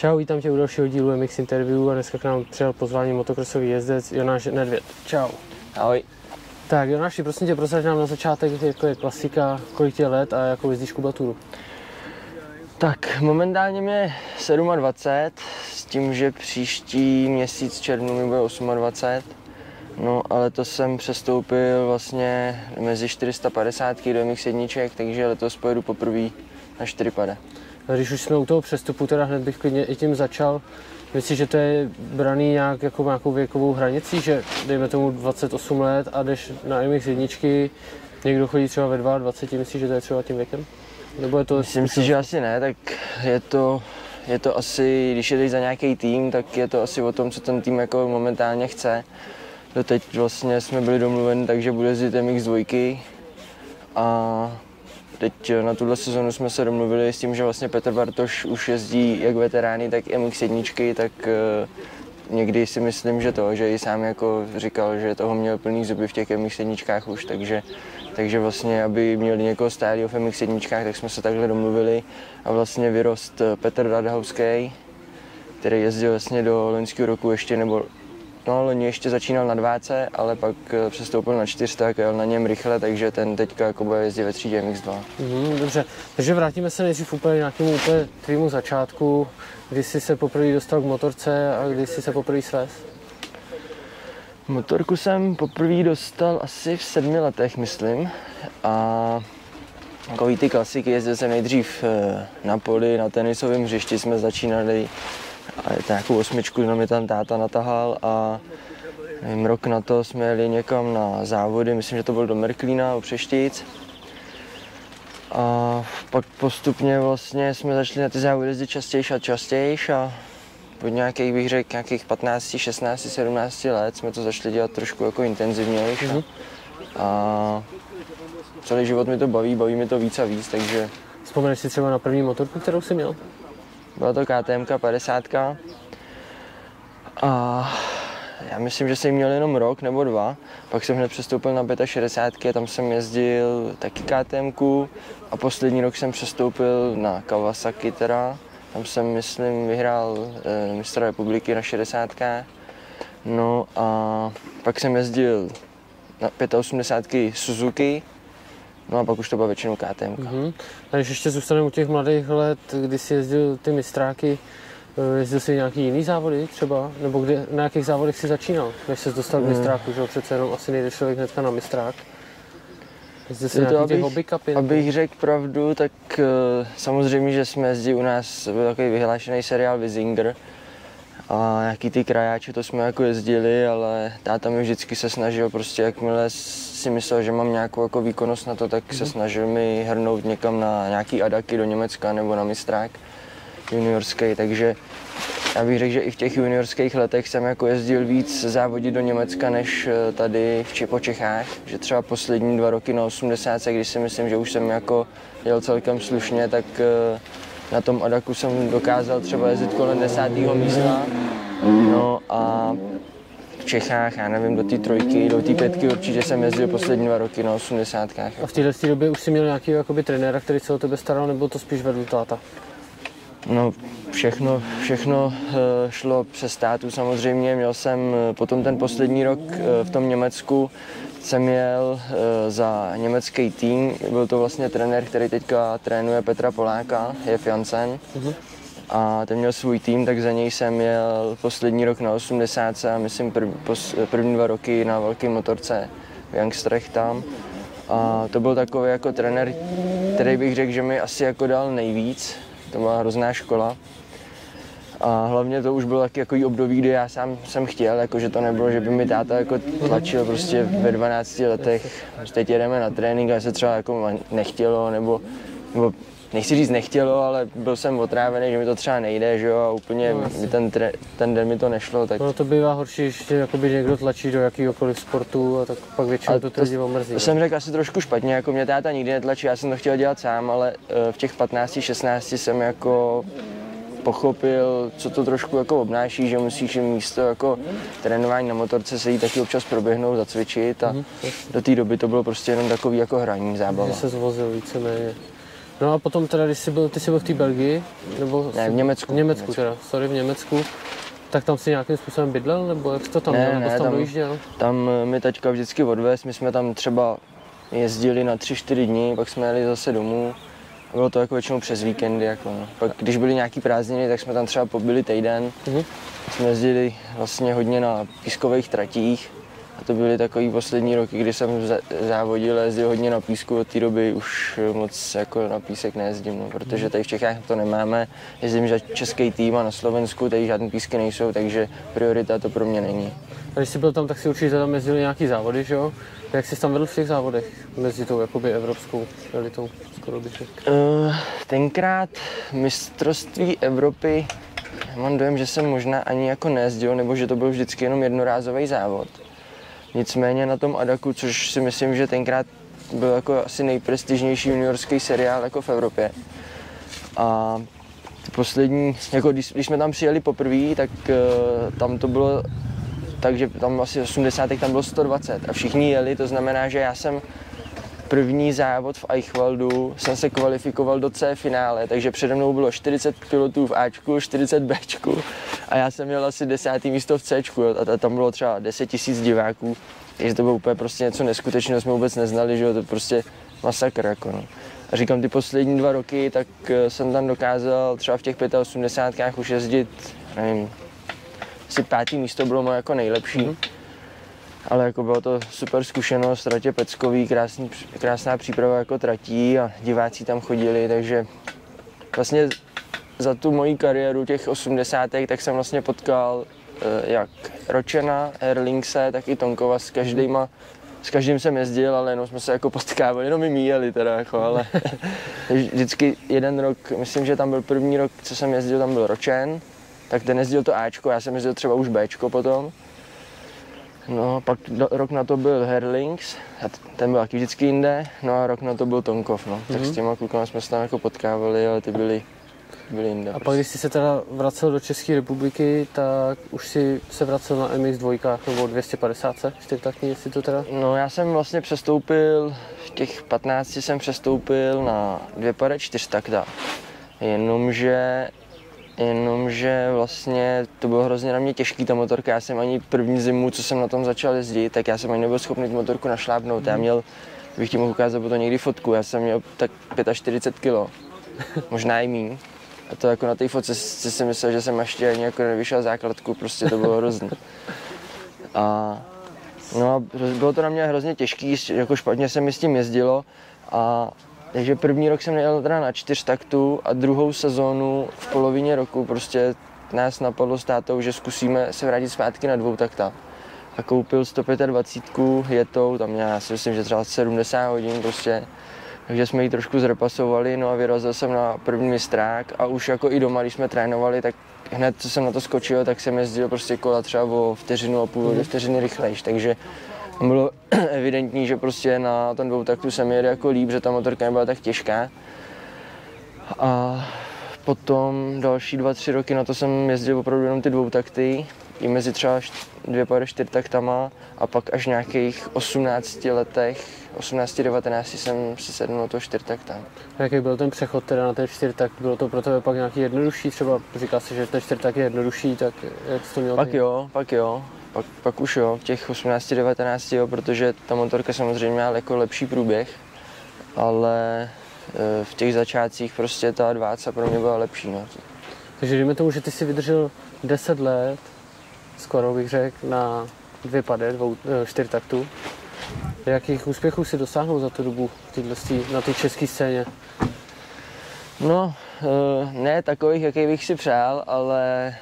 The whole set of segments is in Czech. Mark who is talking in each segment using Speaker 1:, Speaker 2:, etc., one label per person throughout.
Speaker 1: Čau, vítám tě u dalšího dílu MX Interview a dneska k nám přijal pozvání motokrosový jezdec Jonáš Nedvěd. Čau.
Speaker 2: Ahoj.
Speaker 1: Tak Jonáši, prosím tě, prosaď nám na začátek, jako je klasika, kolik tě let a jakou jezdíš kubaturu?
Speaker 2: Tak momentálně mě 27, s tím, že příští měsíc červnu mi bude 28. No ale to jsem přestoupil vlastně mezi 450 do mých sedniček, takže letos pojedu poprvé na 4 pade.
Speaker 1: A když už jsme u toho přestupu, teda hned bych klidně i tím začal. Myslíš, že to je braný nějak jako nějakou věkovou hranicí, že dejme tomu 28 let a jdeš na MX jedničky, někdo chodí třeba ve 22, myslíš, že to je třeba tím věkem?
Speaker 2: Nebo je to Myslím si, že asi ne, tak je to, je to asi, když jdeš za nějaký tým, tak je to asi o tom, co ten tým jako momentálně chce. Doteď vlastně jsme byli domluveni, takže bude jezdit MX2 a teď na tuhle sezonu jsme se domluvili s tím, že vlastně Petr Bartoš už jezdí jak veterány, tak MX1, tak eh, někdy si myslím, že to, že i sám jako říkal, že toho měl plný zuby v těch MX1 už, takže, takže vlastně, aby měli někoho stálého v MX1, tak jsme se takhle domluvili. A vlastně vyrost Petr Radhauský, který jezdil vlastně do loňského roku ještě, nebo No, loni ještě začínal na dváce, ale pak eh, přestoupil na 400 a jel na něm rychle, takže ten teďka jako bude jezdit ve třídě MX2.
Speaker 1: Mm, dobře, takže vrátíme se nejdřív úplně nějakému úplně tvýmu začátku, kdy jsi se poprvé dostal k motorce a kdy jsi se poprvé svez?
Speaker 2: Motorku jsem poprvé dostal asi v sedmi letech, myslím. A takový ty klasiky jezdil jsem nejdřív eh, na poli, na tenisovém hřišti jsme začínali a nějakou osmičku no mi tam táta natahal a nevím, rok na to jsme jeli někam na závody, myslím, že to byl do Merklína u Přeštic. A pak postupně vlastně jsme začali na ty závody jezdit častěji a častěji a po nějakých, bych řekl, nějakých 15, 16, 17 let jsme to začali dělat trošku jako intenzivněji. Mm-hmm. A celý život mi to baví, baví mi to víc a víc, takže...
Speaker 1: Vzpomeneš si třeba na první motorku, kterou jsi měl?
Speaker 2: Byla to KTM 50. A já myslím, že jsem měl jenom rok nebo dva. Pak jsem hned přestoupil na 65, tam jsem jezdil taky KTM a poslední rok jsem přestoupil na Kawasaki teda. Tam jsem, myslím, vyhrál e, mistra republiky na 60. No a pak jsem jezdil na 85 Suzuki, No a pak už to byla většinou KTM.
Speaker 1: Mm-hmm. A když ještě zůstaneme u těch mladých let, kdy jsi jezdil ty mistráky, eh, jezdil jsi nějaký jiný závody třeba? Nebo kde, na jakých závodech jsi začínal, než jsi dostal k mm. mistráku, že přece jenom asi nejde člověk hnedka na mistrák?
Speaker 2: Jezdil jsi to, abych, hobby cupy, abych řekl pravdu, tak uh, samozřejmě, že jsme jezdili u nás, byl takový vyhlášený seriál Vizinger, a nějaký ty krajáče, to jsme jako jezdili, ale táta mi vždycky se snažil prostě, jakmile si myslel, že mám nějakou jako výkonnost na to, tak mm-hmm. se mhm. snažil mi hrnout někam na nějaký adaky do Německa nebo na mistrák juniorský, takže já bych řekl, že i v těch juniorských letech jsem jako jezdil víc závodit do Německa než eh, tady v po Čechách, že třeba poslední dva roky na 80, když si myslím, že už jsem jako jel celkem slušně, tak eh, na tom Adaku jsem dokázal třeba jezdit kolem desátého místa. No a v Čechách, já nevím, do té trojky, do té pětky určitě jsem jezdil poslední dva roky na osmdesátkách.
Speaker 1: A v této době už jsi měl nějaký jakoby, trenéra, který se o tebe staral, nebo to spíš vedl táta?
Speaker 2: No, všechno, všechno eh, šlo přes státu samozřejmě. Měl jsem eh, potom ten poslední rok eh, v tom Německu, jsem jel za německý tým. Byl to vlastně trenér, který teďka trénuje Petra Poláka, je Jansen. Uh-huh. A ten měl svůj tým, tak za něj jsem jel poslední rok na 80 a myslím prv, pos, první dva roky na velké motorce v Youngstrech tam. A to byl takový jako trenér, který bych řekl, že mi asi jako dal nejvíc, to byla hrozná škola. A hlavně to už bylo taky jako období, kdy já sám jsem chtěl, jako že to nebylo, že by mi táta jako tlačil prostě ve 12 letech, teď jedeme na trénink a se třeba jako nechtělo, nebo, nebo nechci říct nechtělo, ale byl jsem otrávený, že mi to třeba nejde, že jo, a úplně no, mi ten, tre, ten den mi to nešlo. Tak...
Speaker 1: No to bývá horší, že jakoby někdo tlačí do jakýkoliv sportu a tak pak většinou to, to omrzí.
Speaker 2: To jsem řekl asi trošku špatně, jako mě táta nikdy netlačí, já jsem to chtěl dělat sám, ale eh, v těch 15, 16 jsem jako pochopil, co to trošku jako obnáší, že musíš místo jako trénování na motorce se jí taky občas proběhnout, zacvičit a mm-hmm. do té doby to bylo prostě jenom takový jako hraní, zábava.
Speaker 1: Že se zvozil víceméně. No a potom teda, když jsi byl, ty jsi byl v té Belgii, nebo...
Speaker 2: Ne, v Německu.
Speaker 1: V Německu teda, sorry, v Německu. Tak tam si nějakým způsobem bydlel, nebo jak jsi to tam
Speaker 2: Ne,
Speaker 1: dělal, nebo
Speaker 2: ne,
Speaker 1: tam
Speaker 2: tam-
Speaker 1: dojížděl?
Speaker 2: Tam eh, mi taťka vždycky odvez, my jsme tam třeba jezdili na 3-4 dny, pak jsme jeli zase domů. Bylo to jako většinou přes víkendy. Jako no. Pak, když byly nějaký prázdniny, tak jsme tam třeba pobyli týden.
Speaker 1: Mhm.
Speaker 2: Jsme jezdili vlastně hodně na pískových tratích. A to byly takový poslední roky, kdy jsem závodil a jezdil hodně na písku. Od té doby už moc jako na písek nejezdím, no, protože tady v Čechách to nemáme. Jezdím za český tým a na Slovensku tady žádné písky nejsou, takže priorita to pro mě není.
Speaker 1: A když jsi byl tam, tak si určitě tam jezdili nějaký závody, že jo? Jak jsi tam vedl v těch závodech mezi tou jakoby evropskou elitou, skoro bych řekl.
Speaker 2: Uh, tenkrát mistrovství Evropy, mám dojem, že jsem možná ani jako nejezdil, nebo že to byl vždycky jenom jednorázový závod. Nicméně na tom Adaku, což si myslím, že tenkrát byl jako asi nejprestižnější juniorský seriál jako v Evropě. A poslední, jako když, když jsme tam přijeli poprvé, tak uh, tam to bylo takže tam asi 80. tam bylo 120 a všichni jeli, to znamená, že já jsem první závod v Eichwaldu jsem se kvalifikoval do C finále, takže přede mnou bylo 40 pilotů v Ačku, 40 Bčku a já jsem měl asi desátý místo v Cčku a ta- tam bylo třeba 10 tisíc diváků, takže to bylo úplně prostě něco neskutečného, jsme vůbec neznali, že jo, to prostě masakr jako no. A říkám, ty poslední dva roky, tak eh, jsem tam dokázal třeba v těch 85 už jezdit, nevím, asi pátý místo bylo moje jako nejlepší. Ale jako bylo to super zkušenost, tratě Peckový, krásný, krásná příprava jako tratí a diváci tam chodili, takže vlastně za tu moji kariéru těch 80. tak jsem vlastně potkal eh, jak Ročena, Erlingse, tak i Tonkova s každýma s každým jsem jezdil, ale jenom jsme se jako potkávali, jenom míjeli teda, jako, ale vždycky jeden rok, myslím, že tam byl první rok, co jsem jezdil, tam byl Ročen, tak ten jezdil to Ačko, já jsem jezdil třeba už Bčko potom. No, pak do, rok na to byl Herlings, a ten byl taky vždycky jinde, no a rok na to byl Tonkov, no. Tak s těma klukama jsme se tam jako potkávali, ale ty byli, byli jinde.
Speaker 1: A pak, když jsi se teda vracel do České republiky, tak už si se vracel na MX2 nebo 250, čtyřtaktní, jestli to teda?
Speaker 2: No já jsem vlastně přestoupil, v těch 15 jsem přestoupil na dvě pade čtyřtakta. Jenomže, jenomže vlastně to bylo hrozně na mě těžký ta motorka. Já jsem ani první zimu, co jsem na tom začal jezdit, tak já jsem ani nebyl schopný tu motorku našlápnout. Já měl, bych ti mohl ukázat potom někdy fotku, já jsem měl tak 45 kg, možná i míň. A to jako na té fotce si si myslel, že jsem ještě ani jako nevyšel základku, prostě to bylo hrozné. A No a bylo to na mě hrozně těžký, jako špatně se mi s tím jezdilo a takže první rok jsem nejel teda na čtyř taktu a druhou sezónu v polovině roku prostě nás napadlo s tátou, že zkusíme se vrátit zpátky na dvou takta. A koupil 125 jetou, tam měla, já si myslím, že třeba 70 hodin prostě. Takže jsme ji trošku zrepasovali, no a vyrazil jsem na první mistrák a už jako i doma, když jsme trénovali, tak hned co jsem na to skočil, tak jsem jezdil prostě kola třeba o vteřinu a půl, dvě vteřiny rychlejš, takže bylo evidentní, že prostě na ten dvoutaktu jsem jel jako líp, že ta motorka nebyla tak těžká. A potom další dva, tři roky na to jsem jezdil opravdu jenom ty dvoutakty, i mezi třeba dvě pary čtyřtaktama a pak až nějakých 18 letech, 18-19 jsem si sedl na to čtyřtakta.
Speaker 1: Jaký byl ten přechod teda na ten čtyřtakt? Bylo to pro tebe pak nějaký jednodušší? Třeba říká si, že ten čtyřtakt je jednodušší, tak jak jsi to měl
Speaker 2: Pak
Speaker 1: ty?
Speaker 2: jo, pak jo, pak, pak už jo, v těch 18-19 jo, protože ta motorka samozřejmě má jako lepší průběh, ale eh, v těch začátcích prostě ta 20 pro mě byla lepší. No.
Speaker 1: Takže dejme tomu, že ty si vydržel 10 let, skoro bych řekl, na dvě pade, dvou, eh, čtyřtaktu. Jakých úspěchů si dosáhnul za tu dobu této, na té české scéně?
Speaker 2: No, eh, ne takových, jaký bych si přál, ale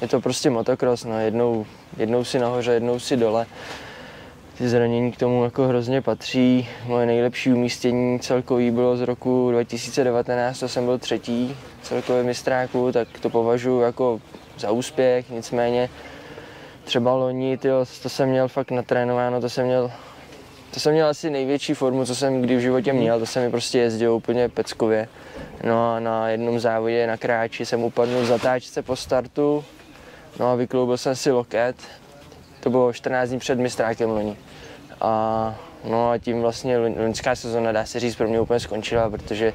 Speaker 2: je to prostě motocross, no. jednou, jednou si nahoře, jednou si dole. Ty zranění k tomu jako hrozně patří. Moje nejlepší umístění celkový bylo z roku 2019, to jsem byl třetí celkově mistráku, tak to považuji jako za úspěch, nicméně třeba loni, tyjo, to jsem měl fakt natrénováno, to jsem měl to jsem měl asi největší formu, co jsem kdy v životě měl, to jsem mi prostě jezdil úplně peckově. No a na jednom závodě na kráči jsem upadl v zatáčce po startu, no a vykloubil jsem si loket. To bylo 14 dní před mistrákem loni. A no a tím vlastně loň- loňská sezona, dá se říct, pro mě úplně skončila, protože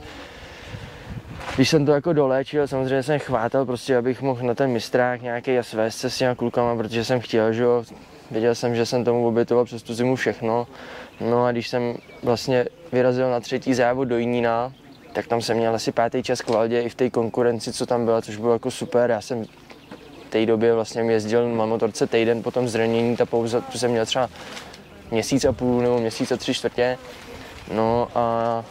Speaker 2: když jsem to jako doléčil, samozřejmě jsem chvátal prostě, abych mohl na ten mistrák nějaký a svést se s těma klukama, protože jsem chtěl, že jo, věděl jsem, že jsem tomu obětoval přes tu zimu všechno. No a když jsem vlastně vyrazil na třetí závod do Jinína, tak tam jsem měl asi pátý čas k Valdě i v té konkurenci, co tam byla, což bylo jako super. Já jsem té době vlastně jezdil na motorce týden, potom zranění, ta to jsem měl třeba měsíc a půl nebo měsíc a tři čtvrtě. No a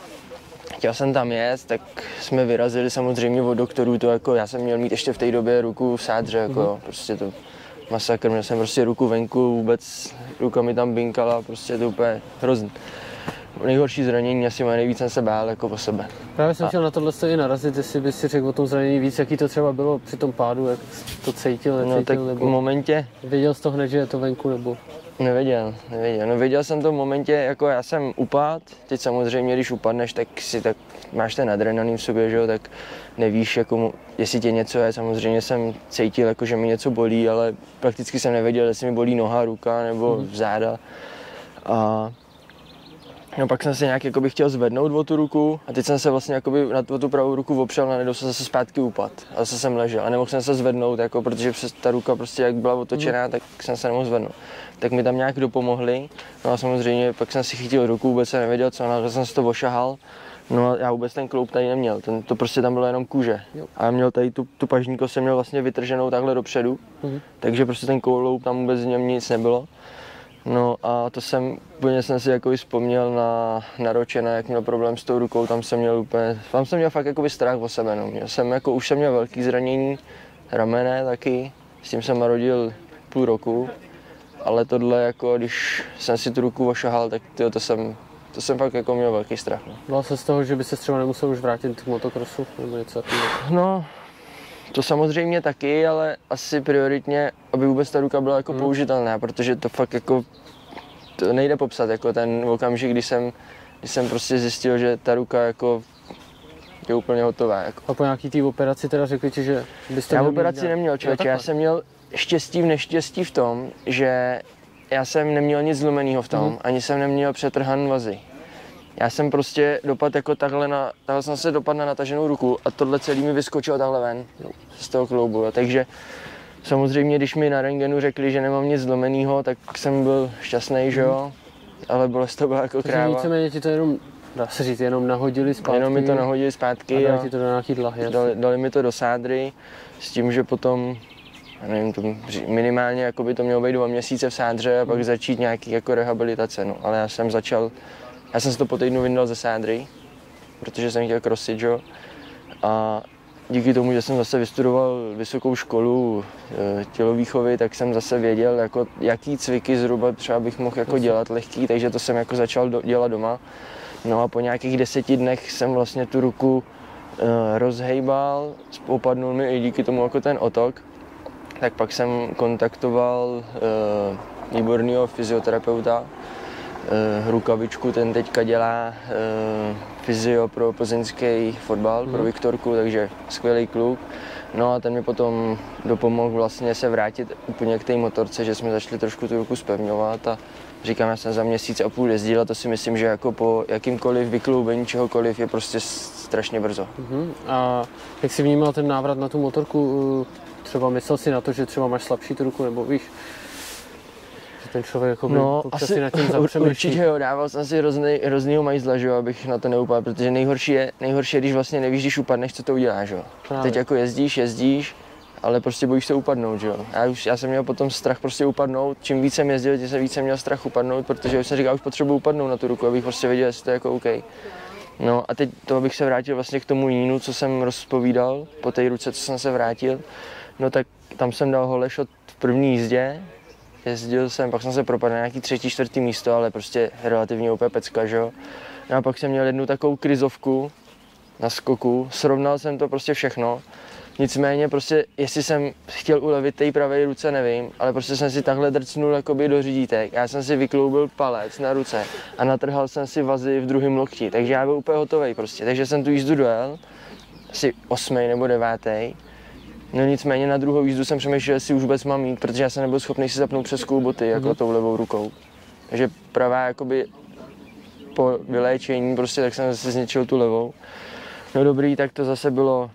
Speaker 2: chtěl jsem tam jet, tak jsme vyrazili samozřejmě od doktorů, to jako já jsem měl mít ještě v té době ruku v sádře, jako mm-hmm. prostě to masakr, měl jsem prostě ruku venku, vůbec ruka mi tam binkala, prostě to úplně hrozný. Nejhorší zranění asi má nejvíc jsem se bál jako po sebe.
Speaker 1: Právě jsem chtěl na tohle i narazit, jestli bys si řekl o tom zranění víc, jaký to třeba bylo při tom pádu, jak to cítil, necítil,
Speaker 2: no, tak
Speaker 1: nebo
Speaker 2: v momentě...
Speaker 1: Věděl jsi to hned, že je to venku, nebo?
Speaker 2: Nevěděl, nevěděl. No věděl jsem to v momentě, jako já jsem upad, teď samozřejmě, když upadneš, tak si tak máš ten adrenalin v sobě, že jo, tak nevíš, jako, jestli tě něco je. Samozřejmě jsem cítil, jako, že mi něco bolí, ale prakticky jsem nevěděl, jestli mi bolí noha, ruka nebo hmm. záda. A No pak jsem se nějak jakoby chtěl zvednout o tu ruku a teď jsem se vlastně jakoby na tu, tu pravou ruku opřel a nedal jsem zase zpátky upad. A zase jsem ležel a nemohl jsem se zvednout, jako, protože přes ta ruka prostě jak byla otočená, mm. tak jsem se nemohl zvednout. Tak mi tam nějak dopomohli. No a samozřejmě pak jsem si chytil ruku, vůbec jsem nevěděl co, ale jsem si to ošahal. No a já vůbec ten kloup tady neměl, ten, to prostě tam bylo jenom kůže. Jo. A já měl tady tu, tu pažníko jsem měl vlastně vytrženou takhle dopředu, mm. takže prostě ten kloup tam vůbec v něm nic nebylo. No a to jsem, úplně jsem si jako vzpomněl na, na Ročena, jak měl problém s tou rukou, tam jsem měl úplně, tam jsem měl fakt jako strach o sebe, no. Měl jsem jako, už jsem měl velký zranění, ramene taky, s tím jsem narodil půl roku, ale tohle jako, když jsem si tu ruku ošahal, tak tyjo, to jsem, to jsem fakt jako měl velký strach. No.
Speaker 1: Bál se z toho, že by se třeba nemusel už vrátit k motokrosu nebo něco takového?
Speaker 2: No, to samozřejmě taky, ale asi prioritně, aby vůbec ta ruka byla jako hmm. použitelná, protože to fakt jako to nejde popsat, jako ten okamžik, kdy jsem, kdy jsem prostě zjistil, že ta ruka jako je úplně hotová. Jako.
Speaker 1: A po nějaký té operaci teda řekli ti, že byste
Speaker 2: Já operaci mít, neměl, člověče, já jsem měl štěstí v neštěstí v tom, že já jsem neměl nic zlomeného v tom, mm. ani jsem neměl přetrhan vazy. Já jsem prostě dopad jako takhle na, takhle jsem se dopadl na nataženou ruku a tohle celý mi vyskočilo takhle ven z toho kloubu. Jo. Takže samozřejmě, když mi na rengenu řekli, že nemám nic zlomeného, tak jsem byl šťastný, že jo. Ale bolest to byla jako kráva. Takže
Speaker 1: víceméně ti to jenom, dá se říct, jenom nahodili zpátky.
Speaker 2: Jenom mi to nahodili zpátky
Speaker 1: a dali ti to do nějaký dlahy.
Speaker 2: Dali, dali, mi to do sádry s tím, že potom já nevím, to minimálně jako by to mělo být dva měsíce v sádře a pak hmm. začít nějaký jako rehabilitace, no. Ale já jsem začal já jsem si to po týdnu vyndal ze sádry, protože jsem chtěl crossit, jo. A díky tomu, že jsem zase vystudoval vysokou školu e, tělovýchovy, tak jsem zase věděl, jako, jaký cviky zhruba třeba bych mohl jako dělat lehký, takže to jsem jako začal do, dělat doma. No a po nějakých deseti dnech jsem vlastně tu ruku e, rozhejbal, opadnul mi i díky tomu jako ten otok. Tak pak jsem kontaktoval e, výborného fyzioterapeuta, uh, rukavičku, ten teďka dělá uh, fyzio pro plzeňský fotbal, mm. pro mhm. Viktorku, takže skvělý kluk. No a ten mi potom dopomohl vlastně se vrátit úplně k té motorce, že jsme začali trošku tu ruku spevňovat a říkám, já jsem za měsíc a půl jezdil a to si myslím, že jako po jakýmkoliv vykloubení čehokoliv je prostě strašně brzo.
Speaker 1: Mm-hmm. A jak jsi vnímal ten návrat na tu motorku? Třeba myslel si na to, že třeba máš slabší tu ruku, nebo víš, ten člověk jako no, asi nad tím
Speaker 2: Určitě jo, dával jsem si hrozný, hroznýho majzla, že jo, abych na to neupadl, protože nejhorší je, nejhorší je, když vlastně nevíš, když upadneš, co to uděláš, jo. Teď jako jezdíš, jezdíš, ale prostě bojíš se upadnout, že jo. Já, už, já jsem měl potom strach prostě upadnout, čím víc jsem jezdil, tím jsem více měl strach upadnout, protože už jsem říkal, už potřebuji upadnout na tu ruku, abych prostě věděl, jestli to je jako OK. No a teď to, abych se vrátil vlastně k tomu jínu, co jsem rozpovídal po té ruce, co jsem se vrátil, no tak tam jsem dal holešot v první jízdě, jezdil jsem, pak jsem se propadl na nějaký třetí, čtvrtý místo, ale prostě relativně úplně pecka, že jo. No a pak jsem měl jednu takovou krizovku na skoku, srovnal jsem to prostě všechno. Nicméně prostě, jestli jsem chtěl ulevit té pravé ruce, nevím, ale prostě jsem si takhle drcnul jakoby do řídítek. Já jsem si vykloubil palec na ruce a natrhal jsem si vazy v druhém lokti, takže já byl úplně hotový prostě. Takže jsem tu jízdu dojel, asi osmý nebo devátý No nicméně na druhou jízdu jsem přemýšlel, jestli už vůbec mám mít, protože já jsem nebyl schopný si zapnout přes boty jako mm-hmm. tou levou rukou. Takže pravá jakoby po vyléčení prostě tak jsem si zničil tu levou. No dobrý, tak to zase bylo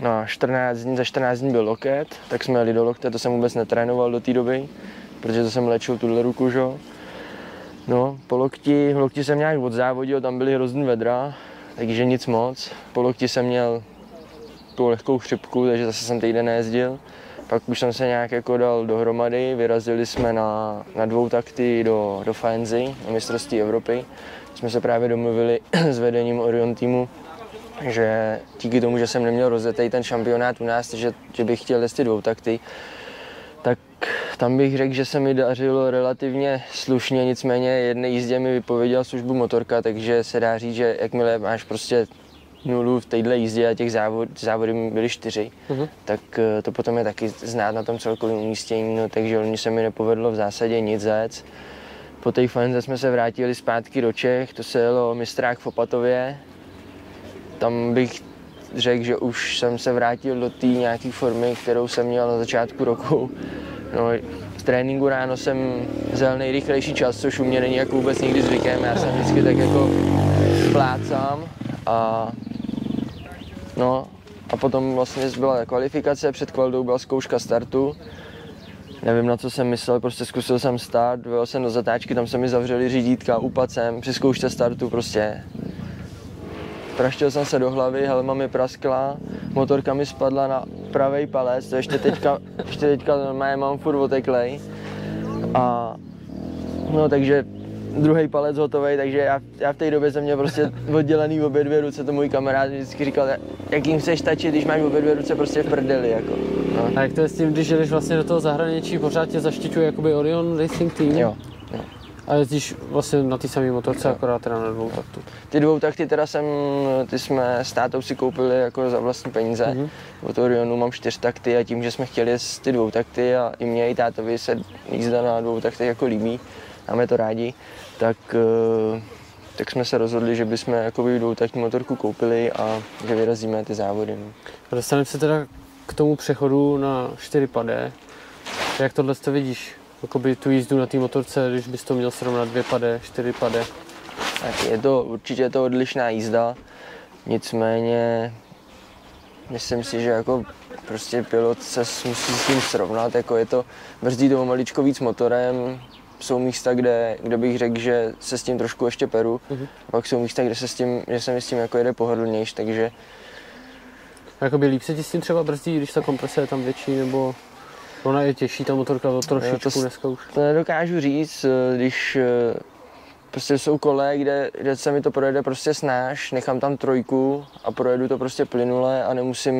Speaker 2: na 14 dní, za 14 dní byl loket, tak jsme jeli do lokte, to jsem vůbec netrénoval do té doby, protože to jsem léčil tuhle ruku, že? No, po lokti, lokti jsem nějak odzávodil, tam byly hrozný vedra, takže nic moc. Po lokti jsem měl tu lehkou chřipku, takže zase jsem týden nejezdil. Pak už jsem se nějak jako dal dohromady, vyrazili jsme na, na dvou takty do, do Faenzy, na mistrovství Evropy. Jsme se právě domluvili s vedením Orion týmu, že díky tomu, že jsem neměl rozjetý ten šampionát u nás, že, že bych chtěl jezdit dvou takty, tak tam bych řekl, že se mi dařilo relativně slušně, nicméně jedné jízdě mi vypověděla službu motorka, takže se dá říct, že jakmile máš prostě nulu v téhle jízdě a těch závod, závody byly čtyři, uh-huh. tak eh, to potom je taky znát na tom celkovém umístění, no, takže oni se mi nepovedlo v zásadě nic zajet. Po té fenze jsme se vrátili zpátky do Čech, to se jelo mistrák v Opatově. Tam bych řekl, že už jsem se vrátil do té nějaké formy, kterou jsem měl na začátku roku. No, v tréninku ráno jsem vzal nejrychlejší čas, což u mě není jako vůbec nikdy zvykem. Já jsem vždycky tak jako plácám a no a potom vlastně byla kvalifikace, před kvaldou byla zkouška startu. Nevím, na co jsem myslel, prostě zkusil jsem start, vyjel jsem do zatáčky, tam se mi zavřeli řídítka, upadl jsem, při zkoušce startu prostě praštil jsem se do hlavy, helma mi praskla, motorka mi spadla na pravý palec, to ještě teďka, ještě teďka mám furt oteklej. A no takže druhý palec hotový, takže já, já v té době jsem měl prostě oddělený obě dvě ruce, to můj kamarád vždycky říkal, jak jim chceš stačit, když máš obě dvě ruce prostě v prdeli, jako.
Speaker 1: No. A jak to je s tím, když jdeš vlastně do toho zahraničí, pořád tě zaštiťuje jakoby Orion Racing Team?
Speaker 2: Jo, jo.
Speaker 1: A jezdíš vlastně na ty samé motorce, no. akorát teda na dvou taktu.
Speaker 2: Ty dvou takty teda jsem, ty jsme s tátou si koupili jako za vlastní peníze. Mm-hmm. Od Orionu mám čtyř takty a tím, že jsme chtěli jezdit ty dvou takty a i mě i tátovi se jízda na dvou takty jako líbí, máme to rádi, tak, eh, tak jsme se rozhodli, že bychom jako dvou taktní motorku koupili a že vyrazíme ty závody. No.
Speaker 1: Dostaneme se teda k tomu přechodu na 4 padé. Jak tohle to vidíš? jakoby tu jízdu na té motorce, když bys to měl srovnat dvě pade, čtyři pade?
Speaker 2: Tak je to, určitě je to odlišná jízda, nicméně myslím si, že jako prostě pilot se musí s tím srovnat, jako je to, brzdí to maličko víc motorem, jsou místa, kde, kde bych řekl, že se s tím trošku ještě peru, uh-huh. a pak jsou místa, kde se s tím, že se mi s tím jako jede pohodlnější, takže
Speaker 1: Jakoby líp se ti s tím třeba brzdí, když ta komprese je tam větší, nebo Ona je těžší, ta motorka to trošičku to, dneska už.
Speaker 2: To nedokážu říct, eh, když eh, prostě jsou kole, kde, kde se mi to projede prostě snáš, nechám tam trojku a projedu to prostě plynule a nemusím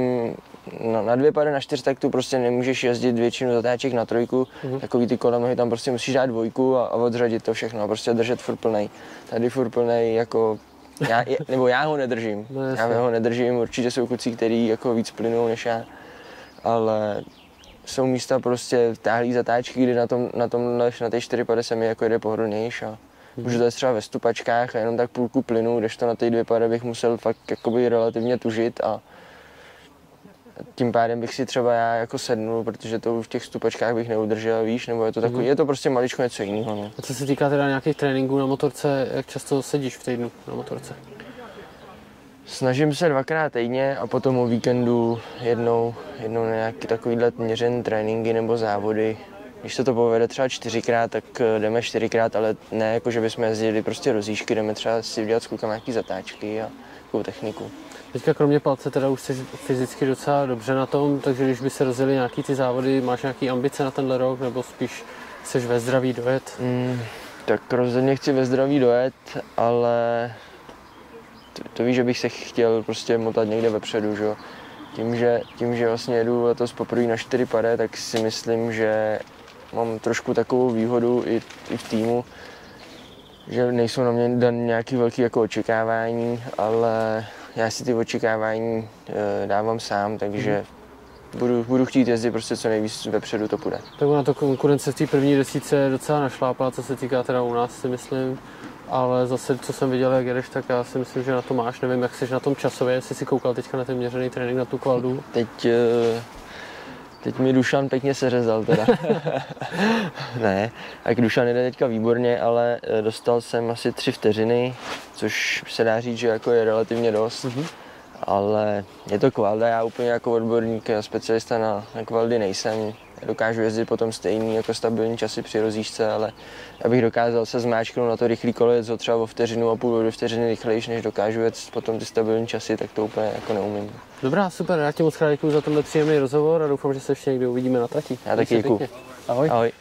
Speaker 2: na, na dvě pady, na čtyř taktu prostě nemůžeš jezdit většinu zatáček na trojku, mm-hmm. takový ty kolem tam prostě musíš dát dvojku a, a odřadit to všechno a prostě držet furt plnej. Tady furt plnej jako já, nebo já ho nedržím. No, já ho nedržím, určitě jsou kucí, který jako víc plynou než já, ale jsou místa prostě táhlý zatáčky, kdy na tom, na tom na té 4 se mi jako jede pohodlnější a můžu to třeba ve stupačkách a jenom tak půlku plynu, když to na té dvě pade bych musel fakt jakoby relativně tužit a tím pádem bych si třeba já jako sednul, protože to v těch stupačkách bych neudržel, víš, nebo je to takový, mm. je to prostě maličko něco jiného. No.
Speaker 1: A co se týká teda nějakých tréninků na motorce, jak často sedíš v týdnu na motorce?
Speaker 2: Snažím se dvakrát týdně a potom o víkendu jednou, jednou na nějaký takovýhle měřen tréninky nebo závody. Když se to povede třeba čtyřikrát, tak eh, jdeme čtyřikrát, ale ne jako, že bychom jezdili prostě rozíšky, jdeme třeba si udělat s klukama nějaký zatáčky a takovou techniku.
Speaker 1: Teďka kromě palce teda už jsi fyzicky docela dobře na tom, takže když by se rozjeli nějaký ty závody, máš nějaký ambice na tenhle rok, nebo spíš chceš ve zdraví dojet? Mm,
Speaker 2: tak rozhodně chci ve zdraví dojet, ale to, to víš, že bych se chtěl prostě motat někde vepředu, že jo. Tím, že, tím, že vlastně jedu letos poprvé na čtyři pade, tak si myslím, že mám trošku takovou výhodu i, i v týmu, že nejsou na mě dan nějaký velký jako očekávání, ale já si ty očekávání e, dávám sám, takže mm. budu, budu chtít jezdit prostě co nejvíc vepředu to půjde.
Speaker 1: Tak ona to konkurence v té první desíce docela našlápla, co se týká teda u nás si myslím ale zase, co jsem viděl, jak jedeš, tak já si myslím, že na to máš. Nevím, jak jsi na tom časově, jestli jsi koukal teďka na ten měřený trénink na tu kvaldu.
Speaker 2: Teď, eh, teď mi Dušan pěkně seřezal teda. ne, tak Dušan jde teďka výborně, ale eh, dostal jsem asi tři vteřiny, což se dá říct, že jako je relativně dost. Mm-hmm. Ale je to kvalda, já úplně jako odborník a specialista na, na kvaldy nejsem. Dokážu jezdit potom stejný jako stabilní časy při rozjížďce, ale abych dokázal se zmáčknout na to rychlý kolo, jet třeba o vteřinu a půl do vteřiny rychlejší, než dokážu jet potom ty stabilní časy, tak to úplně jako neumím.
Speaker 1: Dobrá, super, já ti moc krát děkuji za tenhle příjemný rozhovor a doufám, že se ještě někdy uvidíme na trati.
Speaker 2: Já taky děkuji.
Speaker 1: Ahoj.
Speaker 2: Ahoj.